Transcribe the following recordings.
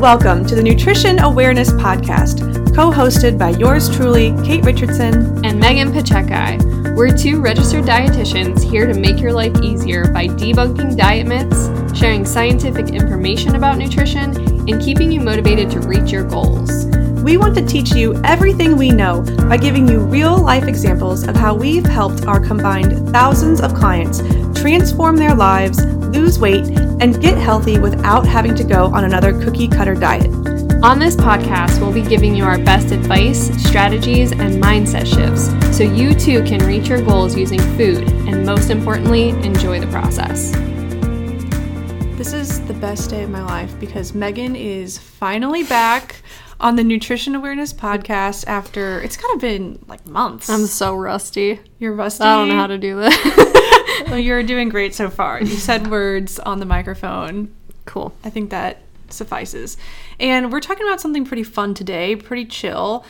Welcome to the Nutrition Awareness Podcast, co hosted by yours truly, Kate Richardson and Megan Pacheco. We're two registered dietitians here to make your life easier by debunking diet myths, sharing scientific information about nutrition, and keeping you motivated to reach your goals. We want to teach you everything we know by giving you real life examples of how we've helped our combined thousands of clients transform their lives, lose weight, and get healthy without having to go on another cookie cutter diet. On this podcast, we'll be giving you our best advice, strategies, and mindset shifts so you too can reach your goals using food and, most importantly, enjoy the process. This is the best day of my life because Megan is finally back on the Nutrition Awareness podcast after it's kind of been like months. I'm so rusty. You're rusty. I don't know how to do this. well, you're doing great so far. You said words on the microphone. Cool. I think that suffices. And we're talking about something pretty fun today, pretty chill,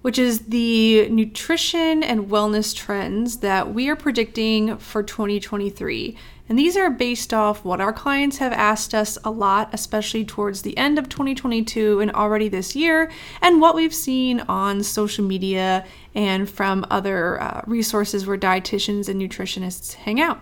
which is the nutrition and wellness trends that we are predicting for 2023. And these are based off what our clients have asked us a lot, especially towards the end of 2022 and already this year, and what we've seen on social media and from other uh, resources where dietitians and nutritionists hang out.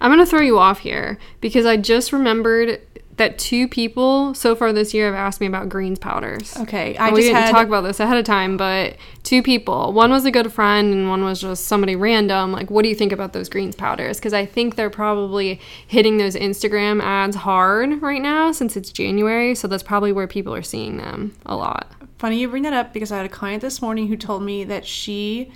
I'm going to throw you off here because I just remembered that two people so far this year have asked me about greens powders. Okay, I we didn't had... talk about this ahead of time, but two people. One was a good friend, and one was just somebody random. Like, what do you think about those greens powders? Because I think they're probably hitting those Instagram ads hard right now since it's January. So that's probably where people are seeing them a lot. Funny you bring that up because I had a client this morning who told me that she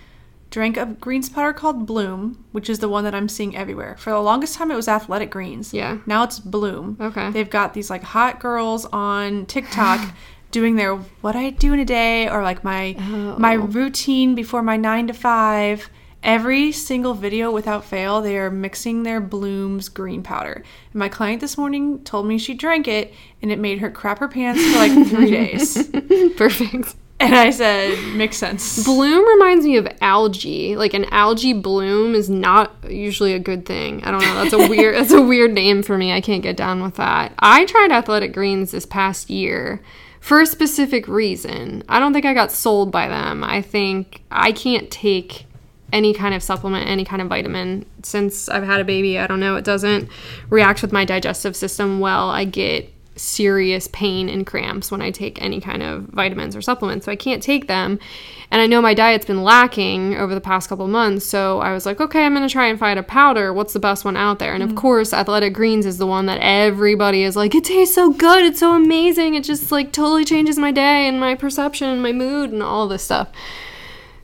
drank a greens powder called Bloom, which is the one that I'm seeing everywhere. For the longest time, it was Athletic Greens. Yeah. Now it's Bloom. Okay. They've got these like hot girls on TikTok doing their what I do in a day or like my oh. my routine before my nine to five. Every single video without fail, they are mixing their Bloom's green powder. And my client this morning told me she drank it and it made her crap her pants for like three days. Perfect. And I said, makes sense. Bloom reminds me of algae. Like an algae bloom is not usually a good thing. I don't know. That's a weird that's a weird name for me. I can't get down with that. I tried athletic greens this past year for a specific reason. I don't think I got sold by them. I think I can't take any kind of supplement, any kind of vitamin. Since I've had a baby, I don't know, it doesn't react with my digestive system well. I get serious pain and cramps when I take any kind of vitamins or supplements. So I can't take them. And I know my diet's been lacking over the past couple months. So I was like, okay, I'm going to try and find a powder. What's the best one out there? And mm-hmm. of course, Athletic Greens is the one that everybody is like, it tastes so good. It's so amazing. It just like totally changes my day and my perception and my mood and all this stuff.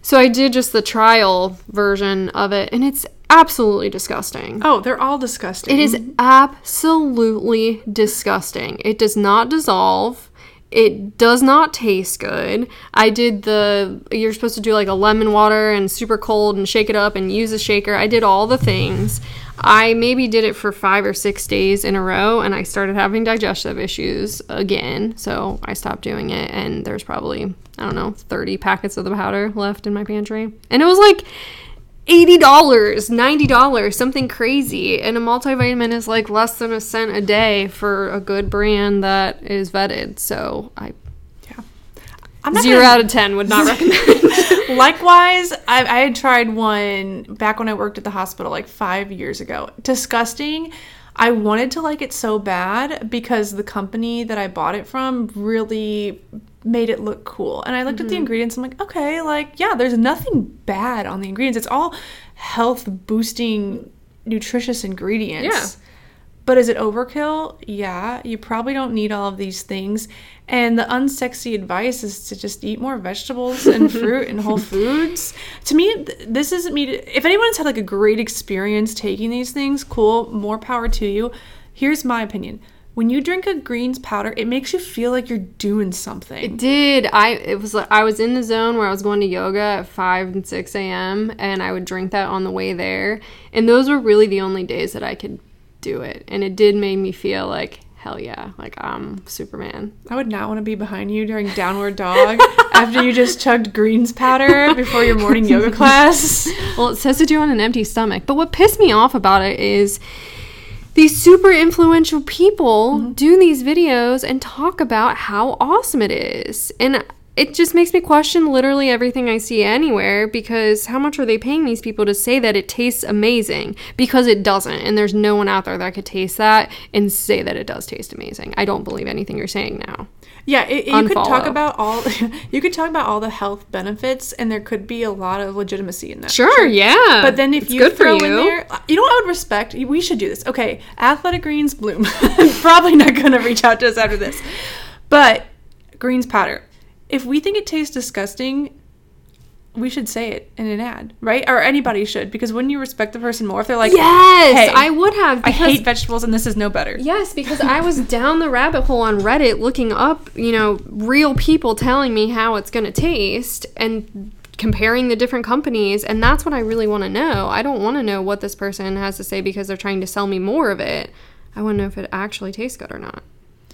So I did just the trial version of it, and it's absolutely disgusting. Oh, they're all disgusting. It is absolutely disgusting. It does not dissolve. It does not taste good. I did the you're supposed to do like a lemon water and super cold and shake it up and use a shaker. I did all the things. I maybe did it for 5 or 6 days in a row and I started having digestive issues again. So I stopped doing it and there's probably I don't know, 30 packets of the powder left in my pantry. And it was like $80, $90, something crazy. And a multivitamin is like less than a cent a day for a good brand that is vetted. So I yeah. I'm not Zero gonna... out of 10 would not recommend. Likewise, I, I had tried one back when I worked at the hospital like five years ago. Disgusting. I wanted to like it so bad because the company that I bought it from really made it look cool. And I looked mm-hmm. at the mm-hmm. ingredients. I'm like, okay, like, yeah, there's nothing bad on the ingredients. It's all health boosting, nutritious ingredients. Yeah. But is it overkill? Yeah. You probably don't need all of these things. And the unsexy advice is to just eat more vegetables and fruit and whole foods. To me, this isn't me. To, if anyone's had like a great experience taking these things, cool, more power to you. Here's my opinion when you drink a greens powder, it makes you feel like you're doing something. It did. I it was like I was in the zone where I was going to yoga at five and six a.m. and I would drink that on the way there, and those were really the only days that I could do it, and it did make me feel like hell yeah, like I'm Superman. I would not want to be behind you during downward dog after you just chugged greens powder before your morning yoga class. Well, it says to do on an empty stomach, but what pissed me off about it is these super influential people Mm-hmm. do these videos and talk about how awesome it is. And it just makes me question literally everything I see anywhere because how much are they paying these people to say that it tastes amazing? Because it doesn't. And there's no one out there that could taste that and say that it does taste amazing. I don't believe anything you're saying now. Yeah, it, you could talk about all you could talk about all the health benefits, and there could be a lot of legitimacy in that. Sure, yeah. But then if It's you throw in there, you know what I would respect? We should do this. Okay, Athletic Greens Bloom. Probably not going to reach out to us after this. But Greens powder. If we think it tastes disgusting, we should say it in an ad, right? Or anybody should, because wouldn't you respect the person more if they're like, Yes, Hey, I would have. I hate vegetables and this is no better. Yes, because I was down the rabbit hole on Reddit looking up, you know, real people telling me how it's going to taste and comparing the different companies. And that's what I really want to know. I don't want to know what this person has to say because they're trying to sell me more of it. I want to know if it actually tastes good or not.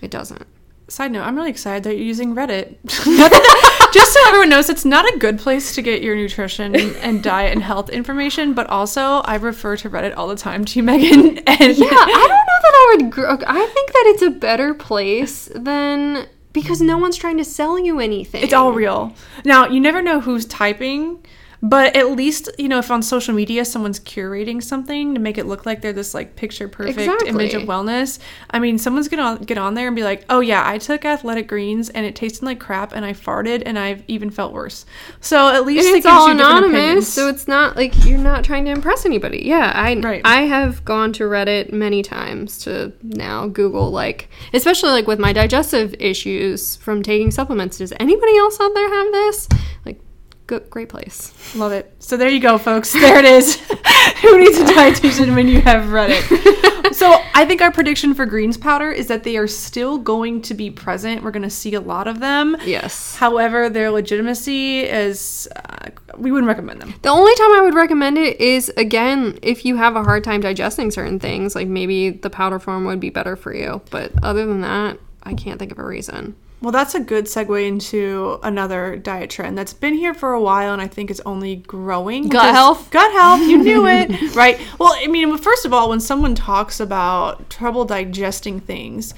It doesn't. Side note, I'm really excited that you're using Reddit. Just so everyone knows, it's not a good place to get your nutrition and diet and health information, but also I refer to Reddit all the time to you, Megan. And Yeah, I don't know that I would. Gr- I think that it's a better place than because no one's trying to sell you anything. It's all real. Now, you never know who's typing, but at least, you know, if on social media someone's curating something to make it look like they're this like picture perfect image of wellness, I mean, someone's going to get on there and be like, "Oh yeah, I took athletic greens and it tasted like crap and I farted and I've even felt worse." So, at least and it it's gives all anonymous, so it's not like you're not trying to impress anybody. Yeah, I Right. I have gone to Reddit many times to now Google like, especially like with my digestive issues from taking supplements. Does anybody else out there have this? Like, good, great place. Love it. So there you go, folks. There it is. Who needs a dietitian when you have Reddit? so I think our prediction for greens powder is that they are still going to be present. We're going to see a lot of them. Yes. However, their legitimacy is uh, we wouldn't recommend them. The only time I would recommend it is again if you have a hard time digesting certain things, like maybe the powder form would be better for you. But other than that, I can't think of a reason. Well, that's a good segue into another diet trend that's been here for a while and I think is only growing. Gut health? Gut health, you knew it, right? Well, I mean, first of all, when someone talks about trouble digesting things,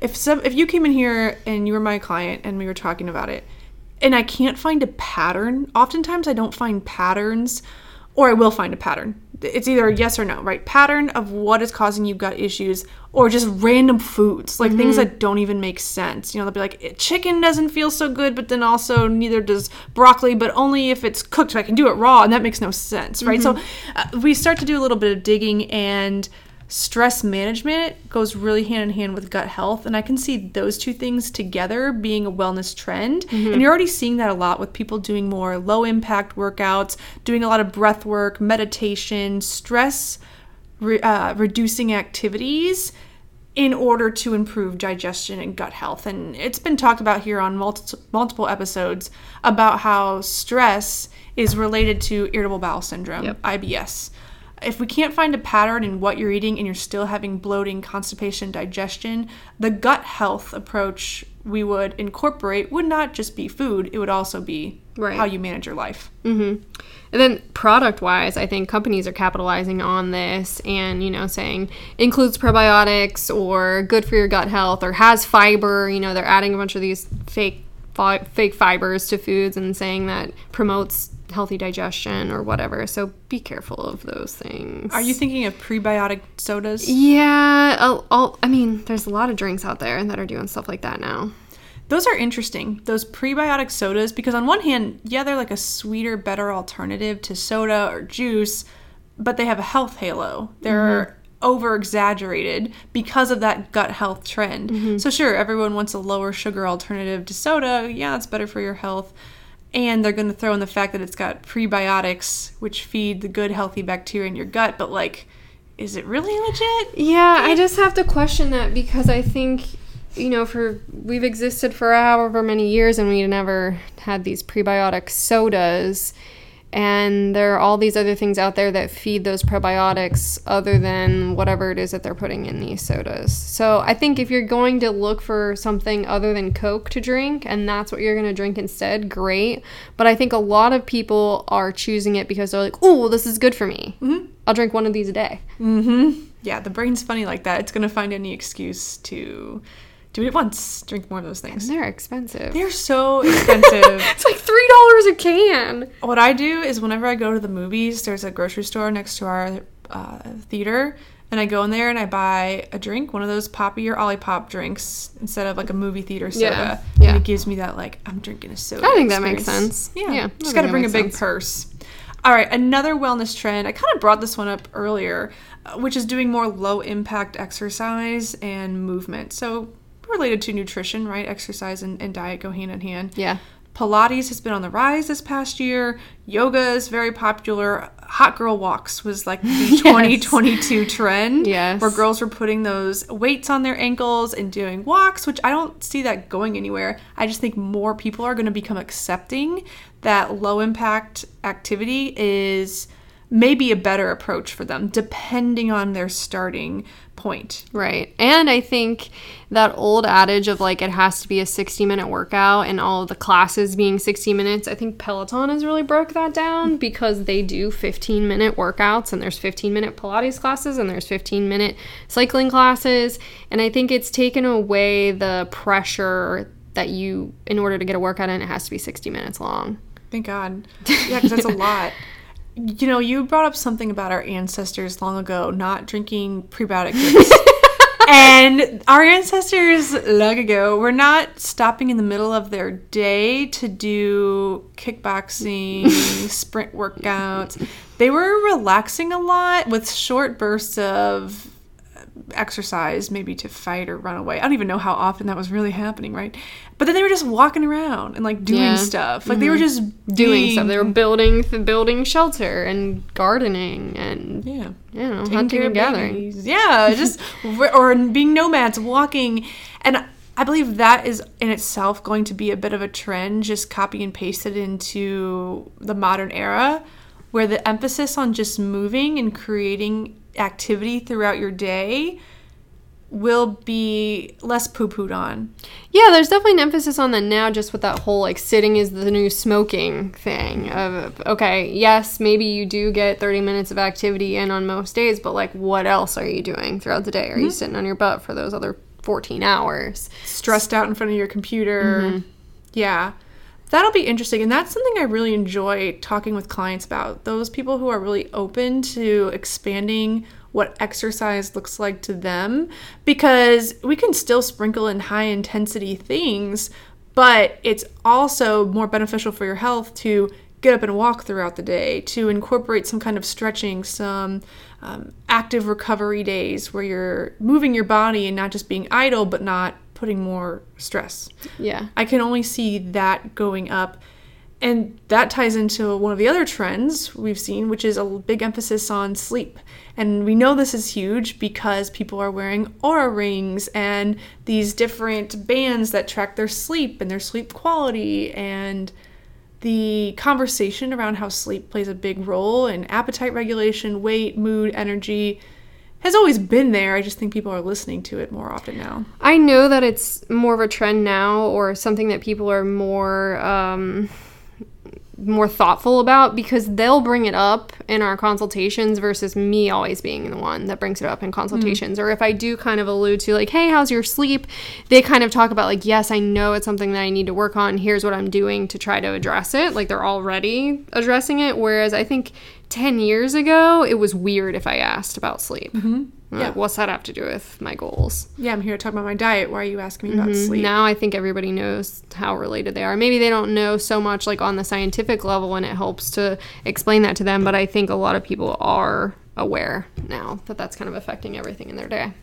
if some if you came in here and you were my client and we were talking about it, and I can't find a pattern, oftentimes I don't find patterns or I will find a pattern. It's either a yes or no, right? Pattern of what is causing you gut issues or just random foods, like things that don't even make sense. You know, they'll be like, chicken doesn't feel so good, but then also neither does broccoli, but only if it's cooked. So I can do it raw, and that makes no sense, right? So uh, we start to do a little bit of digging and stress management goes really hand in hand with gut health and i can see those two things together being a wellness trend and you're already seeing that a lot with people doing more low impact workouts doing a lot of breath work meditation stress re- uh, reducing activities in order to improve digestion and gut health. And it's been talked about here on multi- multiple episodes about how stress is related to irritable bowel syndrome, Yep. IBS. If we can't find a pattern in what you're eating and you're still having bloating, constipation, digestion, the gut health approach we would incorporate would not just be food, it would also be Right. how you manage your life. Mm-hmm. And then product wise, I think companies are capitalizing on this and, you know, saying includes probiotics or good for your gut health or has fiber. You know, they're adding a bunch of these fake fake fibers to foods and saying that promotes healthy digestion or whatever. So be careful of those things. Are you thinking of prebiotic sodas? Yeah, I'll, I'll, I mean, there's a lot of drinks out there that are doing stuff like that now. Those are interesting, those prebiotic sodas, because on one hand, yeah, they're like a sweeter, better alternative to soda or juice, but they have a health halo. They're mm-hmm. over exaggerated because of that gut health trend. Mm-hmm. So, sure, everyone wants a lower sugar alternative to soda. Yeah, it's better for your health. And they're going to throw in the fact that it's got prebiotics, which feed the good, healthy bacteria in your gut. But, like, is it really legit? Yeah, I just have to question that because I think, you know, for we've existed for however many years and we never had these prebiotic sodas. And there are all these other things out there that feed those probiotics other than whatever it is that they're putting in these sodas. So I think if you're going to look for something other than Coke to drink and that's what you're going to drink instead, great. But I think a lot of people are choosing it because they're like, oh, this is good for me. Mm-hmm. I'll drink one of these a day. Yeah, the brain's funny like that. It's going to find any excuse to do it once, drink more of those things. They're expensive. They're so expensive. it's like three dollars a can. what I do is whenever I go to the movies, there's a grocery store next to our uh, theater, and I go in there and I buy a drink, one of those Poppi or Olipop drinks, instead of like a movie theater soda. Yeah, And yeah. it gives me that like I'm drinking a soda. I think that makes sense. Yeah, Yeah, just got to bring a big sense. purse. All right, another wellness trend. I kind of brought this one up earlier, uh, which is doing more low impact exercise and movement. So related to nutrition, right? Exercise and, and diet go hand in hand. Yeah. Pilates has been on the rise this past year. Yoga is very popular. Hot girl walks was like the 2022 trend. Yes. Where girls were putting those weights on their ankles and doing walks, which I don't see that going anywhere. I just think more people are going to become accepting that low impact activity is maybe a better approach for them, depending on their starting point. Right. And I think that old adage of like it has to be a 60 minute workout and all the classes being 60 minutes, I think Peloton has really broke that down because they do 15 minute workouts and there's 15 minute Pilates classes and there's 15 minute cycling classes. And I think it's taken away the pressure that you, in order to get a workout in, it has to be 60 minutes long. Thank God. Yeah, because that's a lot. You know, you brought up something about our ancestors long ago not drinking prebiotic drinks. and our ancestors long ago were not stopping in the middle of their day to do kickboxing, sprint workouts. They were relaxing a lot with short bursts of exercise, maybe to fight or run away. I don't even know how often that was really happening, right? But then they were just walking around and like doing Yeah. stuff. Like they were mm-hmm. just Doing stuff. They were building building shelter and gardening and yeah. you know, taking hunting and gathering. babies. Yeah, just or being nomads, walking, and I believe that is in itself going to be a bit of a trend, just copy and paste it into the modern era, where the emphasis on just moving and creating activity throughout your day will be less poo-pooed on. Yeah, there's definitely an emphasis on that now, just with that whole like sitting is the new smoking thing. Of okay, yes, maybe you do get 30 minutes of activity in on most days, but like, what else are you doing throughout the day? Are you mm-hmm. sitting on your butt for those other 14 hours? stressed out in front of your computer. Mm-hmm. Yeah. That'll be interesting. And that's something I really enjoy talking with clients about. Those people who are really open to expanding what exercise looks like to them because we can still sprinkle in high intensity things, but it's also more beneficial for your health to get up and walk throughout the day, to incorporate some kind of stretching, some um, active recovery days where you're moving your body and not just being idle, but not putting more stress. Yeah. I can only see that going up. And that ties into one of the other trends we've seen, which is a big emphasis on sleep. And we know this is huge because people are wearing Oura rings and these different bands that track their sleep and their sleep quality. And the conversation around how sleep plays a big role in appetite regulation, weight, mood, energy has always been there. I just think people are listening to it more often now. I know that it's more of a trend now or something that people are more um, more thoughtful about because they'll bring it up in our consultations versus me always being the one that brings it up in consultations. Or if I do kind of allude to like hey how's your sleep? They kind of talk about like yes I know it's something that I need to work on. Here's what I'm doing to try to address it. Like they're already addressing it. Whereas I think 10 years ago it was weird if I asked about sleep mm-hmm. Yeah. what's that have to do with my goals Yeah, I'm here to talk about my diet. Why are you asking me about sleep? now I think everybody knows how related they are. Maybe they don't know so much like on the scientific level and it helps to explain that to them, but I think a lot of people are aware now that that's kind of affecting everything in their day.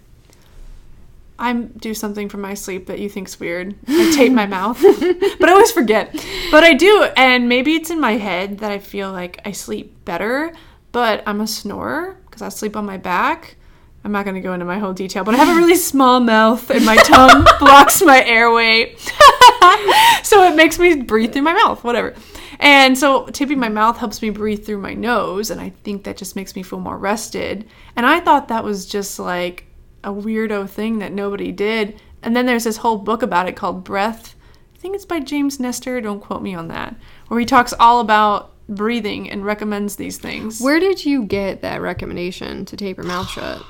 I do something for my sleep that you think's weird. I tape my mouth, but I always forget. But I do, and maybe it's in my head that I feel like I sleep better. But I'm a snorer because I sleep on my back. I'm not going to go into my whole detail, but I have a really small mouth, and my tongue blocks my airway, so it makes me breathe through my mouth. Whatever. And so tipping my mouth helps me breathe through my nose, and I think that just makes me feel more rested. And I thought that was just like a weirdo thing that nobody did. And then there's this whole book about it called Breath. I think it's by James Nestor, don't quote me on that, where he talks all about breathing and recommends these things. Where did you get that recommendation to tape your mouth shut?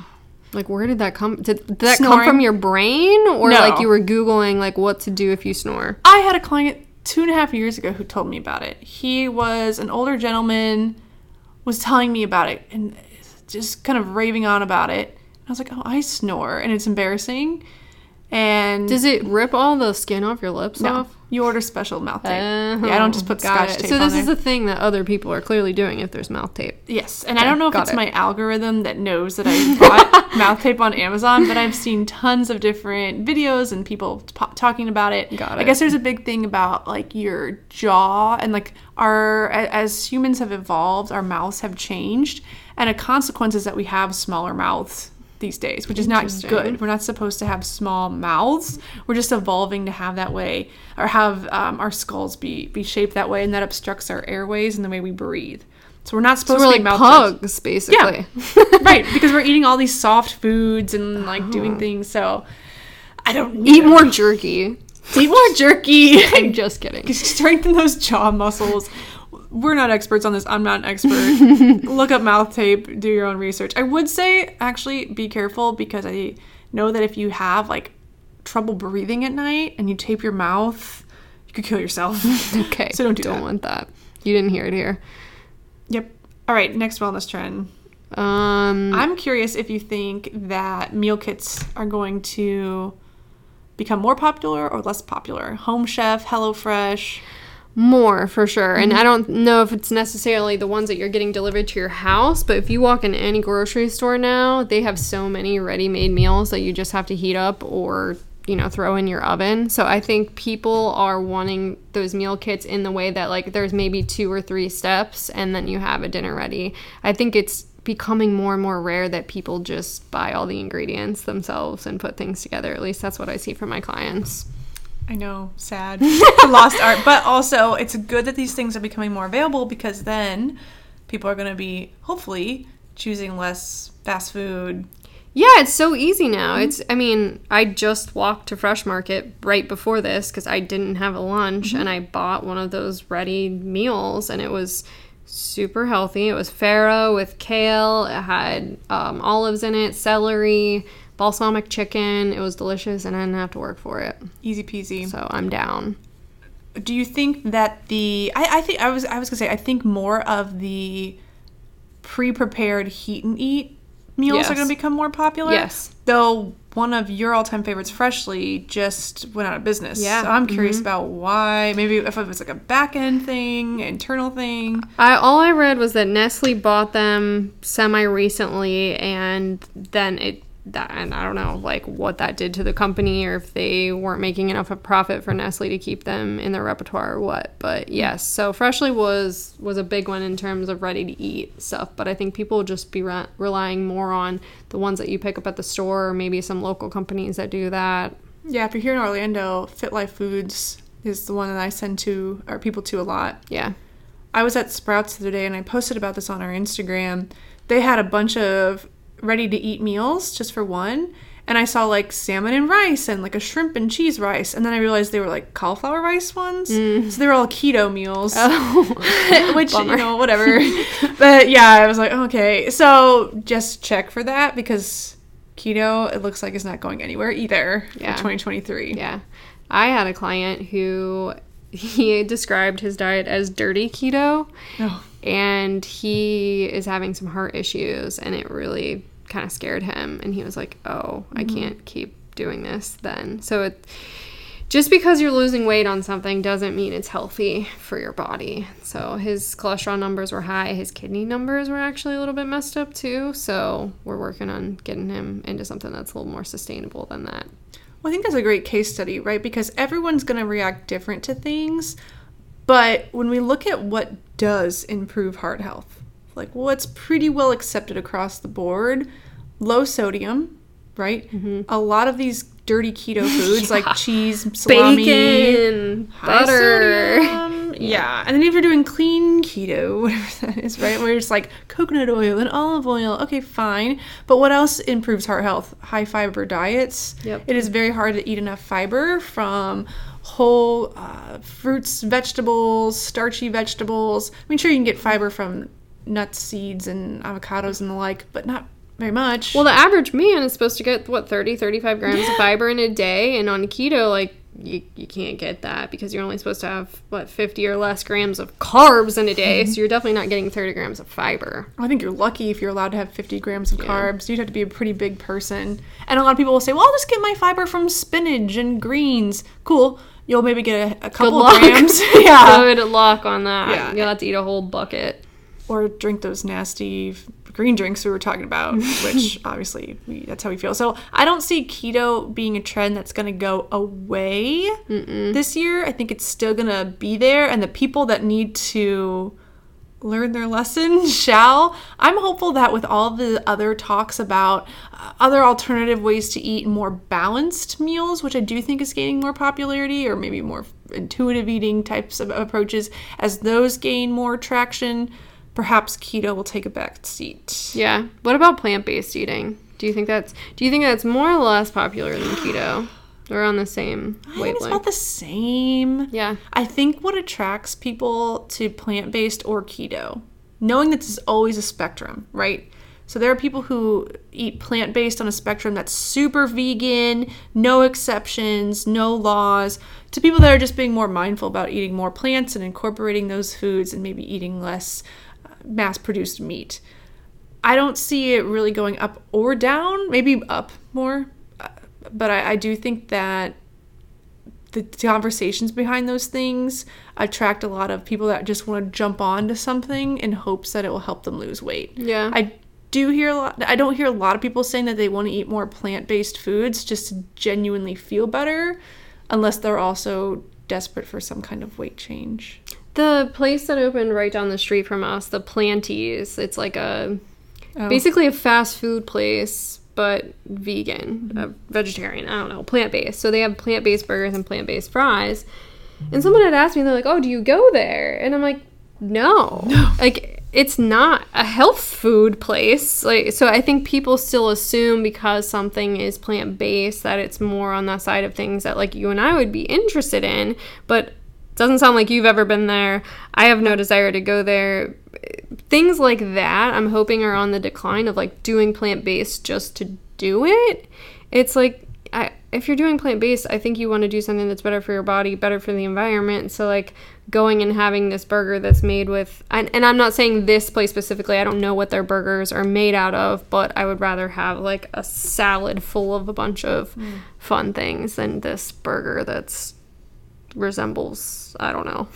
Like, where did that come? Did, did that come from your brain, or No. like you were googling like what to do if you snore? I had a client two and a half years ago who told me about it. He was an older gentleman, was telling me about it and just kind of raving on about it. I was like, oh, I snore, and it's embarrassing. And Does it rip all the skin off your lips no, off? you order special mouth tape. Oh, yeah, I don't just put oh, got scotch it. tape So this is the thing that other people are clearly doing if there's mouth tape. Yes, and I don't know if it's it. my algorithm that knows that I bought mouth tape on Amazon, but I've seen tons of different videos and people t- talking about it. Got it. I guess there's a big thing about like your jaw and like our as humans have evolved, our mouths have changed, and a consequence is that we have smaller mouths these days, which is not good. We're not supposed to have small mouths. We're just evolving to have that way, or have um, our skulls be be shaped that way, and that obstructs our airways and the way we breathe. So we're not supposed So we're to like be mouth breathers. pugs, basically. right, because we're eating all these soft foods and like Oh. doing things. So I don't Eat more jerky. eat more jerky. I'm just kidding. Strengthen those jaw muscles. We're not experts on this. I'm not an expert. Look up mouth tape. Do your own research. I would say actually be careful because I know that if you have like trouble breathing at night and you tape your mouth, you could kill yourself. Okay. So don't do don't that. want that. You didn't hear it here. yep. All right. Next wellness trend. Um, I'm curious if you think that meal kits are going to become more popular or less popular. Home Chef, HelloFresh. More for sure. And Mm-hmm. I don't know if it's necessarily the ones that you're getting delivered to your house, but if you walk in any grocery store now, they have so many ready-made meals that you just have to heat up or you know throw in your oven. So I think people are wanting those meal kits in the way that like there's maybe two or three steps and then you have a dinner ready. I think it's becoming more and more rare that people just buy all the ingredients themselves and put things together. At least that's what I see from my clients. I know, sad. lost art. But also, it's good that these things are becoming more available because then people are going to be, hopefully, choosing less fast food. Yeah, it's so easy now. It's I mean, I just walked to Fresh Market right before this cuz I didn't have a lunch and I bought one of those ready meals and it was super healthy. It was farro with kale, it had um, olives in it, celery, balsamic chicken. It was delicious and I didn't have to work for it. Easy peasy. So, I'm down. do you think that the I, I think I was I was gonna say I think more of the pre-prepared heat and eat meals Yes. are gonna become more popular. Yes. Though one of your all-time favorites, Freshly, just went out of business. Yeah. So I'm curious mm-hmm. about why. Maybe if it was like a back end thing, internal thing. I all I read was that Nestle bought them semi recently, and then it that and I don't know like what that did to the company or if they weren't making enough of profit for Nestle to keep them in their repertoire or what. But yes, so Freshly was was a big one in terms of ready to eat stuff. But I think people will just be re- relying more on the ones that you pick up at the store or maybe some local companies that do that. Yeah, if you're here in Orlando, Fit Life Foods is the one that I send to or people to a lot. Yeah. I was at Sprouts the other day and I posted about this on our Instagram. They had a bunch of ready to eat meals just for one. And I saw like salmon and rice and like a shrimp and cheese rice. And then I realized they were like cauliflower rice ones. Mm. So they were all keto meals. Oh. Which, you know, whatever. but yeah, I was like, okay. So just check for that because keto, it looks like is not going anywhere either Yeah. for 2023. Yeah. I had a client who he described his diet as dirty keto Oh, and he is having some heart issues and it really kind of scared him and he was like, "Oh, I mm-hmm. can't keep doing this then." So it just because you're losing weight on something doesn't mean it's healthy for your body. So his cholesterol numbers were high, his kidney numbers were actually a little bit messed up too. So we're working on getting him into something that's a little more sustainable than that. Well, I think that's a great case study, right? Because everyone's going to react different to things. But when we look at what does improve heart health, like what's pretty well accepted across the board, low sodium, right? Mm-hmm. A lot of these dirty keto foods like cheese, salami, Bacon, butter. Sodium. Yeah. And then if you're doing clean keto, whatever that is, right? Where it's like coconut oil and olive oil, okay, fine. But what else improves heart health? High fiber diets. Yep. It is very hard to eat enough fiber from whole uh, fruits, vegetables, starchy vegetables. I mean, sure, you can get fiber from nuts, seeds, and avocados and the like, but not very much. Well, the average man is supposed to get what 30, 35 grams of fiber in a day, and on keto, like you, you can't get that because you're only supposed to have what 50 or less grams of carbs in a day, so you're definitely not getting 30 grams of fiber. I think you're lucky if you're allowed to have 50 grams of carbs. You'd have to be a pretty big person. And a lot of people will say, well, I'll just get my fiber from spinach and greens. Cool. You'll maybe get a, a couple grams. yeah. Good luck on that. Yeah. You'll have to eat a whole bucket. Or drink those nasty green drinks we were talking about, which obviously we, that's how we feel. So I don't see keto being a trend that's going to go away this year. I think it's still going to be there. And the people that need to learn their lesson shall. I'm hopeful that with all the other talks about uh, other alternative ways to eat more balanced meals, which I do think is gaining more popularity, or maybe more intuitive eating types of approaches, as those gain more traction, perhaps keto will take a back seat. Yeah. What about plant-based eating? Do you think that's do you think that's more or less popular than keto? Or on the same I think it's about the same. Yeah. I think what attracts people to plant based or keto, knowing that this is always a spectrum, right? So there are people who eat plant based on a spectrum that's super vegan, no exceptions, no laws, to people that are just being more mindful about eating more plants and incorporating those foods and maybe eating less mass produced meat. I don't see it really going up or down, maybe up more. uh, But I, I do think that the conversations behind those things attract a lot of people that just want to jump on to something in hopes that it will help them lose weight. Yeah. I do hear a lot I don't hear a lot of people saying that they want to eat more plant-based foods just to genuinely feel better unless they're also desperate for some kind of weight change. The place that opened right down the street from us, the Planties, it's like a Oh. basically a fast food place, but vegan, uh, vegetarian. I don't know, plant based. So they have plant based burgers and plant based fries. And someone had asked me, they're like, "Oh, do you go there?" And I'm like, "No, like it's not a health food place." Like, so I think people still assume because something is plant based that it's more on that side of things that like you and I would be interested in, but doesn't sound like you've ever been there. I have no desire to go there. Things like that, I'm hoping are on the decline of like doing plant based just to do it. It's like, I, if you're doing plant based, I think you want to do something that's better for your body, better for the environment. So, like, going and having this burger that's made with, and, and I'm not saying this place specifically, I don't know what their burgers are made out of, but I would rather have like a salad full of a bunch of hmm. fun things than this burger that's resembles I don't know.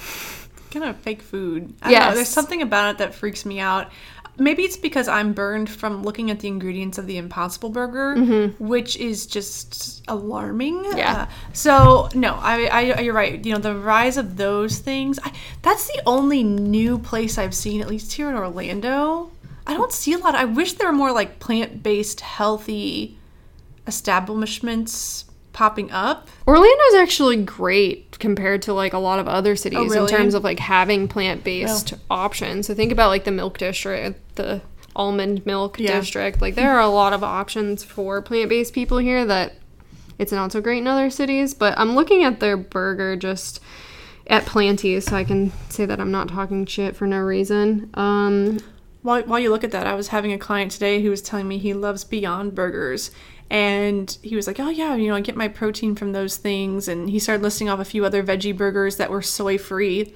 kind of fake food. I don't know, there's something about it that freaks me out. Maybe it's because I'm burned from looking at the ingredients of the Impossible Burger, which is just alarming. Mm-hmm. Yeah. Uh, so no, I, I you're right. You know the rise of those things. I, that's the only new place I've seen, at least here in Orlando. I don't see a lot. I wish there were more like plant-based, healthy establishments popping up. Orlando's actually great compared to like a lot of other cities in really? terms of like having plant-based options. So think about like the milk district, the almond milk Yeah. district. Like there are a lot of options for plant-based people here that it's not so great in other cities, but I'm looking at their burger just at Planties so I can say that I'm not talking shit for no reason. Um While, while you look at that, I was having a client today who was telling me he loves Beyond Burgers. And he was like, oh, yeah, you know, I get my protein from those things. And he started listing off a few other veggie burgers that were soy free.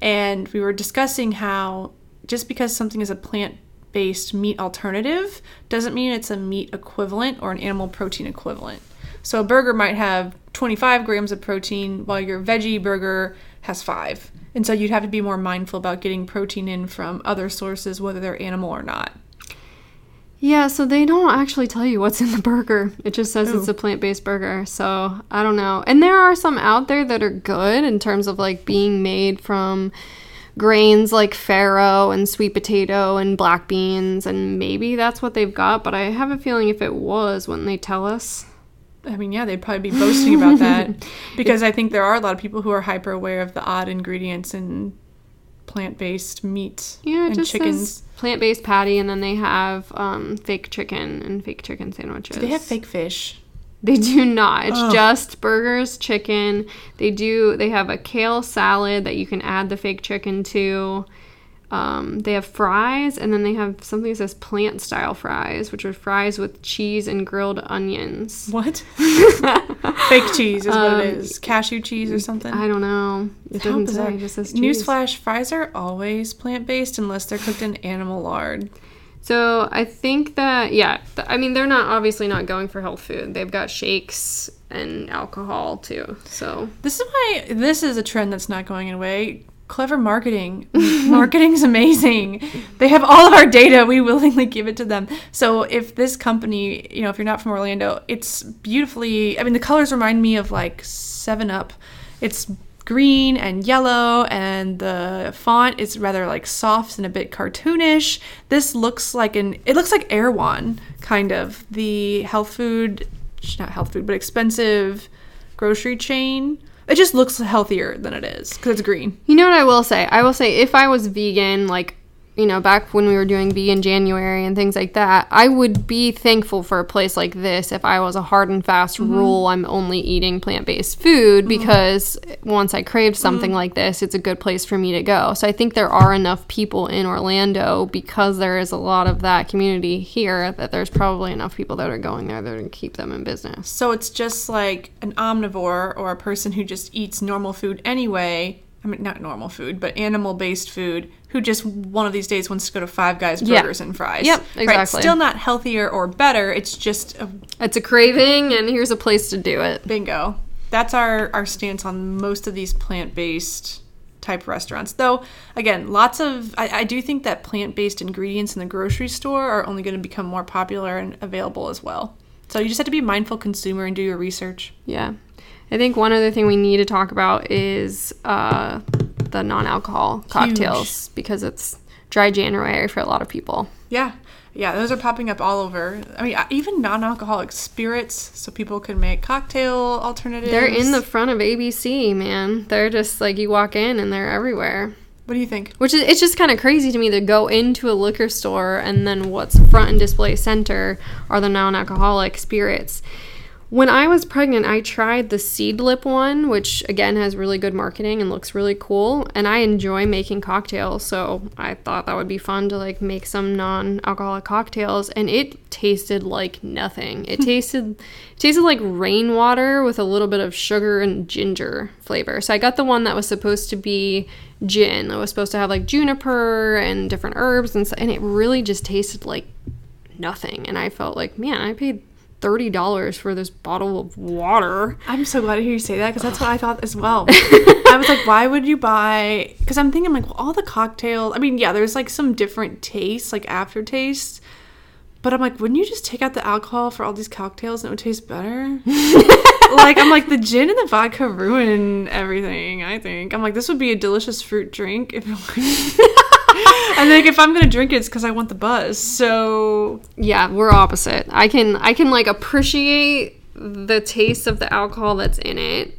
And we were discussing how just because something is a plant based meat alternative doesn't mean it's a meat equivalent or an animal protein equivalent. So a burger might have 25 grams of protein while your veggie burger has five. And so you'd have to be more mindful about getting protein in from other sources, whether they're animal or not. Yeah, so they don't actually tell you what's in the burger. It just says it's oh. a plant based burger. So I don't know. And there are some out there that are good in terms of like being made from grains like farro and sweet potato and black beans. And maybe that's what they've got. But I have a feeling if it was, wouldn't they tell us? I mean, yeah, they'd probably be boasting about that because I think there are a lot of people who are hyper aware of the odd ingredients in plant based meat Yeah, and chickens. says plant based patty. And then they have um, fake chicken and fake chicken sandwiches. Do they have fake fish? They do not. It's Ugh. just burgers, chicken. They do. They have a kale salad that you can add the fake chicken to. Um, they have fries, and then they have something that says plant style fries, which are fries with cheese and grilled onions. What? Fake cheese is what it is. Cashew cheese or something. Um, I don't know. It How doesn't bizarre. say. It just says cheese. Newsflash: Fries are always plant-based unless they're cooked in animal lard. So I think that yeah, th- I mean they're not obviously not going for health food. They've got shakes and alcohol too. So This is why this is a trend that's not going away. Clever marketing. Marketing's amazing. They have all of our data. We willingly give it to them. So if this company, you know, if you're not from Orlando, it's beautifully. I mean, the colors remind me of like Seven Up. It's green and yellow, and the font is rather like soft and a bit cartoonish. This looks like an. It looks like Erewhon, kind of the health food, not health food, but expensive grocery chain. It just looks healthier than it is because it's green. You know what I will say? I will say if I was vegan, like, you know, back when we were doing B in January and things like that, I would be thankful for a place like this if I was a hard and fast mm-hmm. rule I'm only eating plant based food mm-hmm. because once I craved mm-hmm. something like this, it's a good place for me to go. So I think there are enough people in Orlando because there is a lot of that community here that there's probably enough people that are going there that are to keep them in business. So it's just like an omnivore or a person who just eats normal food anyway. I mean, not normal food, but animal based food who just one of these days wants to go to Five Guys Yeah. Burgers and Fries. Yep, Right, exactly. Still not healthier or better. It's just a It's a craving, and here's a place to do it. bingo. That's our, our stance on most of these plant based type restaurants. Though, again, lots of, I, I do think that plant based ingredients in the grocery store are only going to become more popular and available as well. So you just have to be a mindful consumer and do your research. Yeah. I think one other thing we need to talk about is uh, the non alcohol cocktails because it's dry January for a lot of people. Yeah. Yeah, those are popping up all over. I mean, even non-alcoholic spirits, so people can make cocktail alternatives. They're in the front of ABC, man. They're just like you walk in and they're everywhere. What do you think? Which is it's just kind of crazy to me to go into a liquor store and then what's front and display center are the non-alcoholic spirits. When I was pregnant, I tried the Seedlip one, which again has really good marketing and looks really cool, and I enjoy making cocktails, so I thought that would be fun to like make some non-alcoholic cocktails and it tasted like nothing. It tasted it tasted like rainwater with a little bit of sugar and ginger flavor. So I got the one that was supposed to be gin. It was supposed to have like juniper and different herbs and so, and it really just tasted like nothing. And I felt like, man, I paid thirty dollars for this bottle of water. I'm so glad to hear you say that because that's what I thought as well. I was like, why would you buy? Because I'm thinking like, well, all the cocktails. I mean, yeah, there's like some different tastes, like aftertaste. But I'm like, wouldn't you just take out the alcohol for all these cocktails and it would taste better? like, I'm like, the gin and the vodka ruin everything. I think I'm like, this would be a delicious fruit drink if. And like, if I'm gonna drink it, it's because I want the buzz. So Yeah, we're opposite. I can I can like appreciate the taste of the alcohol that's in it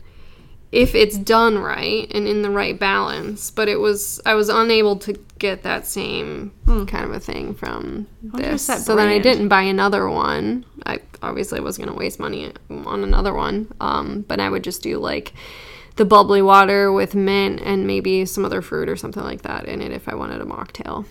if it's done right and in the right balance. But it was I was unable to get that same kind of a thing from this. So then I didn't buy another one. I obviously was gonna waste money on another one. Um, but I would just do like the bubbly water with mint and maybe some other fruit or something like that in it if I wanted a mocktail.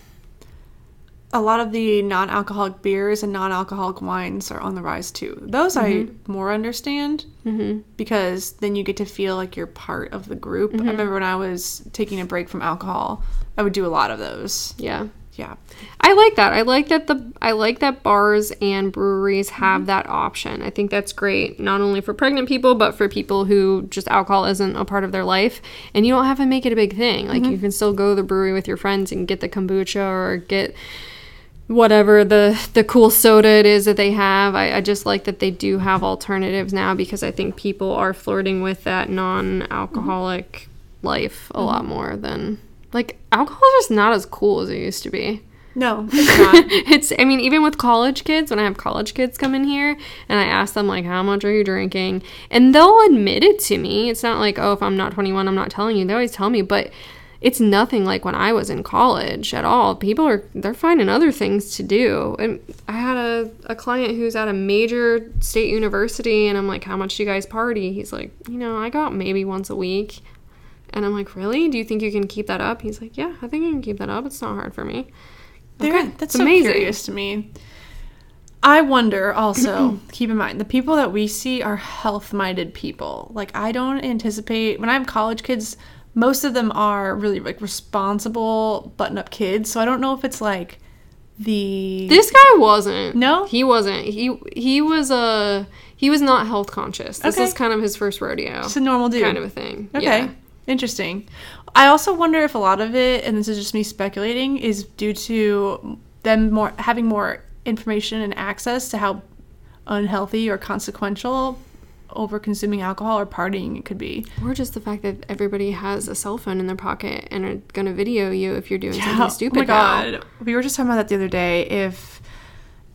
a lot of the non-alcoholic beers and non-alcoholic wines are on the rise too. Those I mm-hmm. more understand mm-hmm. because then you get to feel like you're part of the group. I mm-hmm. remember when I was taking a break from alcohol, I would do a lot of those. Yeah. Yeah. I like that. I like that the I like that bars and breweries have mm-hmm. that option. I think that's great, not only for pregnant people, but for people who just alcohol isn't a part of their life, and you don't have to make it a big thing. Like mm-hmm. you can still go to the brewery with your friends and get the kombucha or get whatever the the cool soda it is that they have. I, I just like that they do have alternatives now because I think people are flirting with that non-alcoholic mm-hmm. life a lot more than like alcohol is just not as cool as it used to be. No, it's not. it's I mean even with college kids when I have college kids come in here and I ask them like how much are you drinking and they'll admit it to me. It's not like oh if I'm not 21 I'm not telling you. They always tell me but it's nothing like when I was in college at all. People are they're finding other things to do. And I had a, a client who's at a major state university and I'm like how much do you guys party? He's like, "You know, I go out maybe once a week." And I'm like, really? Do you think you can keep that up? He's like, yeah, I think I can keep that up. It's not hard for me. Okay, that's it's so amazing. curious to me. I wonder also, keep in mind, the people that we see are health minded people. Like, I don't anticipate, when I have college kids, most of them are really like responsible, button up kids. So I don't know if it's like the. This guy wasn't. No? he wasn't. He he was a he was not health conscious. This Okay. is kind of his first rodeo, Just a normal dude. kind of a thing. Okay. Yeah. Interesting. I also wonder if a lot of it, and this is just me speculating, is due to them more having more information and access to how unhealthy or consequential over consuming alcohol or partying it could be. Or just the fact that everybody has a cell phone in their pocket and are gonna video you if you're doing Yeah, something stupid. Oh my now. god. We were just talking about that the other day. If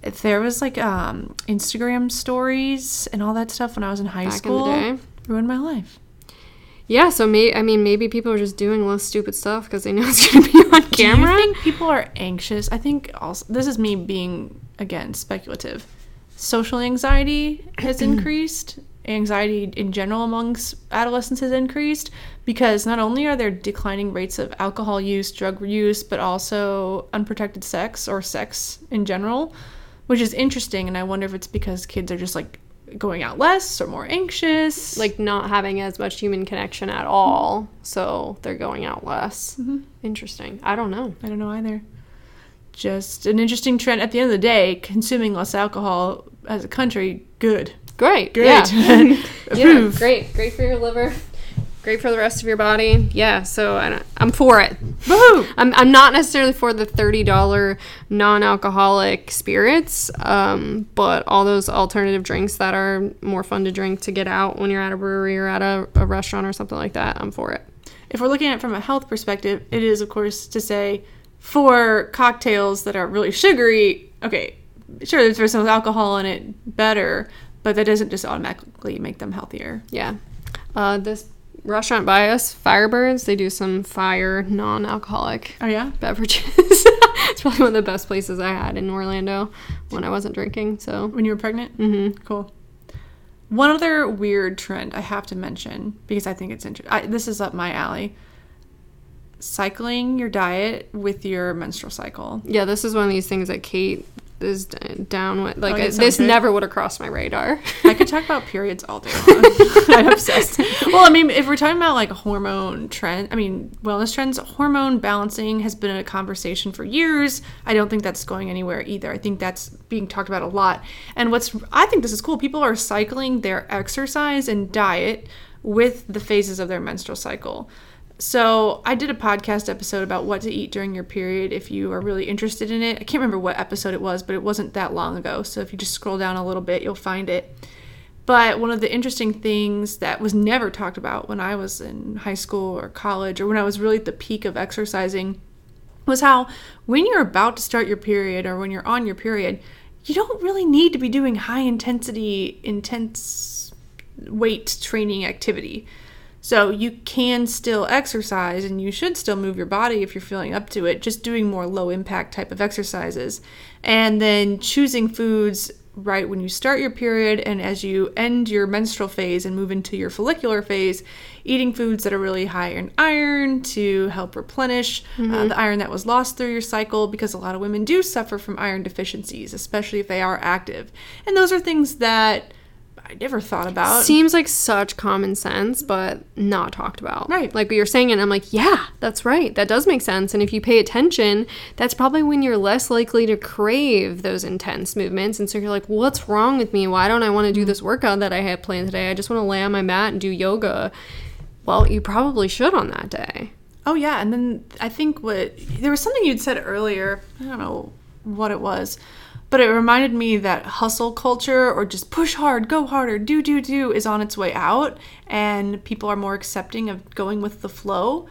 if there was like um Instagram stories and all that stuff when I was in high Back school, in the day. ruined my life. Yeah, so may I mean maybe people are just doing less stupid stuff because they know it's gonna be on camera. Do you think people are anxious? I think also this is me being again speculative. Social anxiety has increased. Anxiety in general amongst adolescents has increased because not only are there declining rates of alcohol use, drug use, but also unprotected sex or sex in general, which is interesting. And I wonder if it's because kids are just like going out less or more anxious. like not having as much human connection at all, so they're going out less. Mm-hmm. Interesting. I don't know. I don't know either. Just an interesting trend. At the end of the day, consuming less alcohol as a country, good. Great. Great. Yeah. yeah. Great. Great for your liver. Great for the rest of your body. Yeah. So I I'm for it. Woohoo! I'm, I'm not necessarily for the $30 non-alcoholic spirits, um, but all those alternative drinks that are more fun to drink to get out when you're at a brewery or at a, a restaurant or something like that, I'm for it. If we're looking at it from a health perspective, it is, of course, to say for cocktails that are really sugary, okay, sure, there's some alcohol in it, better, but that doesn't just automatically make them healthier. Yeah. Uh, this restaurant by us, Firebirds, they do some fire non-alcoholic Oh, yeah? beverages. it's probably one of the best places I had in Orlando when I wasn't drinking. So When you were pregnant? mm-hmm. Cool. One other weird trend I have to mention because I think it's interesting. This is up my alley. Cycling your diet with your menstrual cycle. yeah, this is one of these things that Kate is down with. Like Oh, I- this good. never would have crossed my radar. I could talk about periods all day long. I'm obsessed. Well, I mean, if we're talking about like hormone trend, I mean, wellness trends, hormone balancing has been a conversation for years. I don't think that's going anywhere either. I think that's being talked about a lot. And what's, I think this is cool. People are cycling their exercise and diet with the phases of their menstrual cycle. So I did a podcast episode about what to eat during your period if you are really interested in it. I can't remember what episode it was, but it wasn't that long ago. So if you just scroll down a little bit, you'll find it. But one of the interesting things that was never talked about when I was in high school or college or when I was really at the peak of exercising was how when you're about to start your period or when you're on your period, you don't really need to be doing high intensity, intense weight training activity. So you can still exercise and you should still move your body if you're feeling up to it, just doing more low impact type of exercises. And then choosing foods right when you start your period and as you end your menstrual phase and move into your follicular phase, eating foods that are really high in iron to help replenish uh, the iron that was lost through your cycle because a lot of women do suffer from iron deficiencies, especially if they are active. And those are things that I never thought about. Seems like such common sense, but not talked about. Right. Like you're saying it, and I'm like, yeah, that's right. That does make sense. And if you pay attention, that's probably when you're less likely to crave those intense movements. And so you're like, what's wrong with me? Why don't I want to do mm-hmm. this workout that I had planned today? I just want to lay on my mat and do yoga. Well, you probably should on that day. Oh yeah, and then I think what there was something you'd said earlier. I don't know what it was, but it reminded me that hustle culture or just push hard, go harder, do do do is on its way out, and people are more accepting of going with the flow.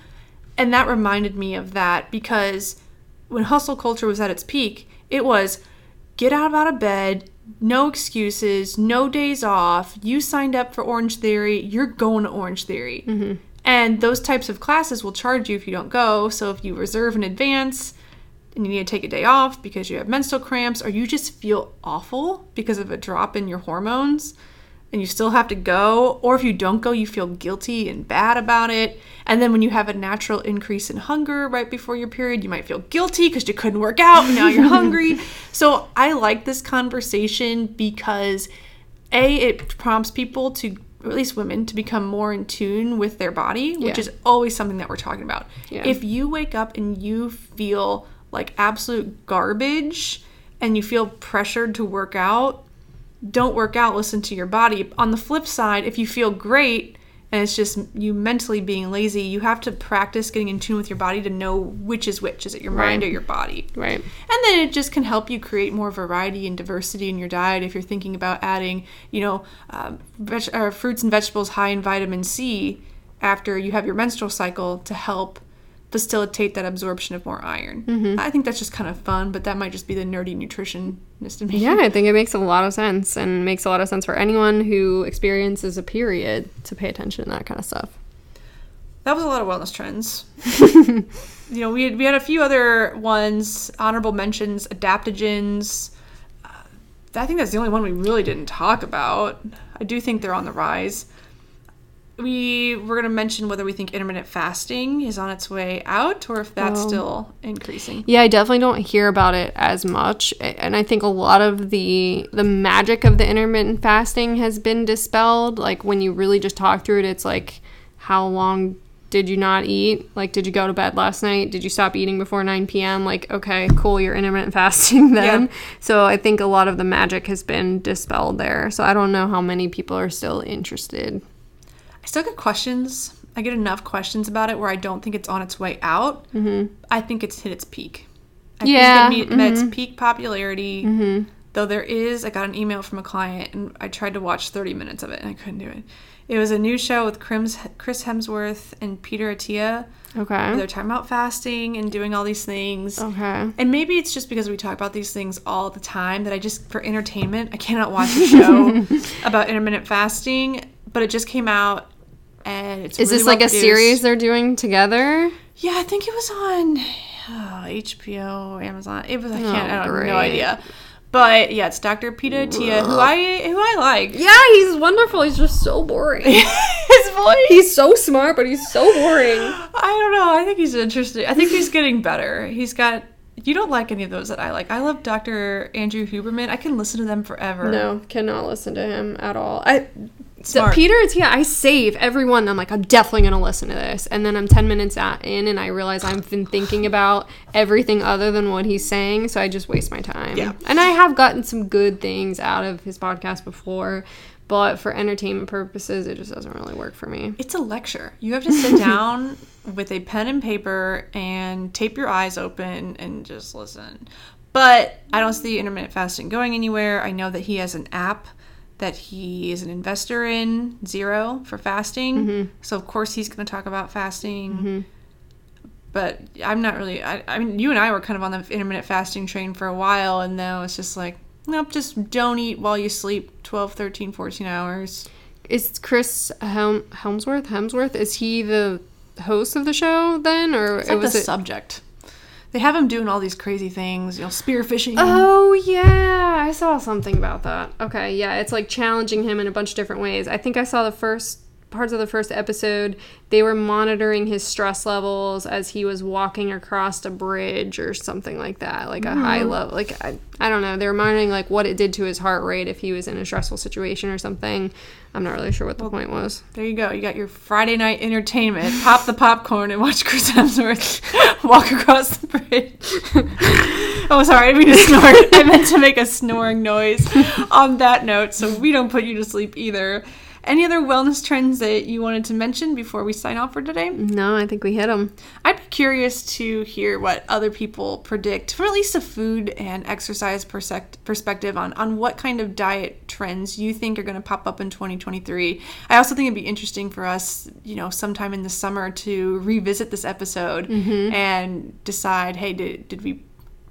And that reminded me of that because when hustle culture was at its peak, it was get out out of bed, no excuses, no days off. You signed up for Orange Theory, you're going to Orange Theory. Mm-hmm. And those types of classes will charge you if you don't go. So if you reserve in advance and you need to take a day off because you have menstrual cramps or you just feel awful because of a drop in your hormones, and you still have to go, or if you don't go, you feel guilty and bad about it. And then when you have a natural increase in hunger right before your period, you might feel guilty because you couldn't work out and now you're hungry. So I like this conversation because A, it prompts people to, or at least women, to become more in tune with their body, which Yeah. is always something that we're talking about. Yeah. If you wake up and you feel like absolute garbage and you feel pressured to work out, don't work out, listen to your body. On the flip side, if you feel great and it's just you mentally being lazy, you have to practice getting in tune with your body to know which is which. Is it your mind or your body? Right. And then it just can help you create more variety and diversity in your diet if you're thinking about adding, you know, um, veg- or fruits and vegetables high in vitamin C after you have your menstrual cycle to help facilitate that absorption of more iron. Mm-hmm. I think that's just kind of fun, but that might just be the nerdy nutritionist in me. Yeah, I think it makes a lot of sense and makes a lot of sense for anyone who experiences a period to pay attention to that kind of stuff. That was a lot of wellness trends. you know, we had, we had a few other ones, honorable mentions, adaptogens. Uh, I think that's the only one we really didn't talk about. I do think they're on the rise. We were going to mention whether we think intermittent fasting is on its way out or if that's Oh. still increasing. Yeah, I definitely don't hear about it as much, and I think a lot of the the magic of the intermittent fasting has been dispelled. Like when you really just talk through it, it's like how long did you not eat? Like did you go to bed last night? Did you stop eating before 9 p.m.? Like okay, cool, you're intermittent fasting then. Yeah. So I think a lot of the magic has been dispelled there. So I don't know how many people are still interested. I still get questions. I get enough questions about it where I don't think it's on its way out. Mm-hmm. I think it's hit its peak. I Yeah, think it met, met its peak popularity. Though there is, I got an email from a client and I tried to watch 30 minutes of it and I couldn't do it. It was a new show with Chris Hemsworth and Peter Attia. Okay. They're talking about fasting and doing all these things. Okay. And maybe it's just because we talk about these things all the time that I just, for entertainment, I cannot watch a show about intermittent fasting. But it just came out, and it's Is really this like well a series they're doing together? Yeah, I think it was on uh, HBO, Amazon. It was I can't. I Oh, don't no idea. But yeah, it's Dr. Peter Attia, who I who I like. Yeah, he's wonderful. He's just so boring. His voice. he's so smart, but he's so boring. I don't know. I think he's interesting. I think he's getting better. He's got. You don't like any of those that I like. I love Dr. Andrew Huberman. I can listen to them forever. No, cannot listen to him at all. I Smart. Peter Attia, I save every one. I'm like, I'm definitely gonna listen to this, and then I'm ten minutes out in, and I realize I've been thinking about everything other than what he's saying, so I just waste my time. Yeah. and I have gotten some good things out of his podcast before, but for entertainment purposes, it just doesn't really work for me. It's a lecture. You have to sit down with a pen and paper and tape your eyes open and just listen. But I don't see intermittent fasting going anywhere. I know that he has an app that he is an investor in, Zero, for fasting. Mm-hmm. So, of course, he's going to talk about fasting. Mm-hmm. But I'm not really, I, I mean, you and I were kind of on the intermittent fasting train for a while, and now it's just like, nope, just don't eat while you sleep 12, 13, 14 hours. Is Chris Helm- Helmsworth? Hemsworth? Is he the host of the show then, or It's like was the it? subject. They have him doing all these crazy things, you know, spearfishing. Oh yeah, I saw something about that. Okay, yeah, it's like challenging him in a bunch of different ways. I think I saw the first parts of the first episode. They were monitoring his stress levels as he was walking across a bridge or something like that, like a mm-hmm. high level. Like I, I don't know. They were monitoring like what it did to his heart rate if he was in a stressful situation or something. I'm not really sure what the point was. There you go. You got your Friday night entertainment. Pop the popcorn and watch Chris Hemsworth walk across the bridge. oh, sorry, I mean to snort. I meant to make a snoring noise on that note, so we don't put you to sleep either. Any other wellness trends that you wanted to mention before we sign off for today? No, I think we hit them. I'd be curious to hear what other people predict from at least a food and exercise perspective on, on what kind of diet trends you think are going to pop up in 2023. I also think it'd be interesting for us, you know, sometime in the summer to revisit this episode mm-hmm. and decide, hey, did, did we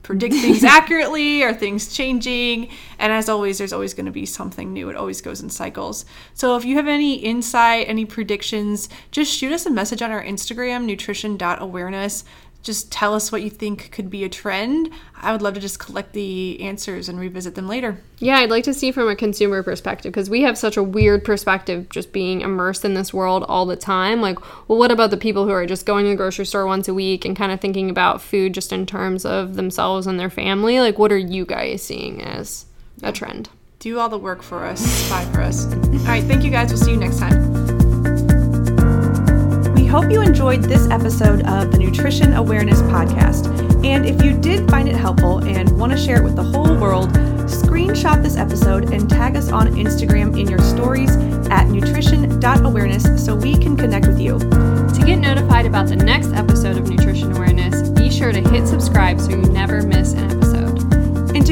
predict things accurately? Are things changing? And as always, there's always going to be something new. It always goes in cycles. So if you have any insight, any predictions, just shoot us a message on our Instagram, nutrition.awareness. just tell us what you think could be a trend. I would love to just collect the answers and revisit them later. Yeah, I'd like to see from a consumer perspective because we have such a weird perspective just being immersed in this world all the time. Like, well, what about the people who are just going to the grocery store once a week and kind of thinking about food just in terms of themselves and their family? Like, what are you guys seeing as a trend? Do all the work for us, spy for us. All right, thank you guys. We'll see you next time hope you enjoyed this episode of the Nutrition Awareness Podcast. And if you did find it helpful and want to share it with the whole world, screenshot this episode and tag us on Instagram in your stories at nutrition.awareness so we can connect with you. To get notified about the next episode of Nutrition Awareness, be sure to hit subscribe so you never miss an episode.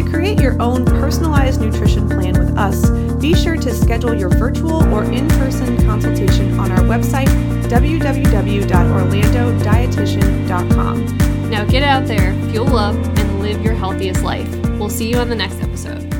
To create your own personalized nutrition plan with us, be sure to schedule your virtual or in person consultation on our website www.orlandodietitian.com. Now get out there, fuel up, and live your healthiest life. We'll see you on the next episode.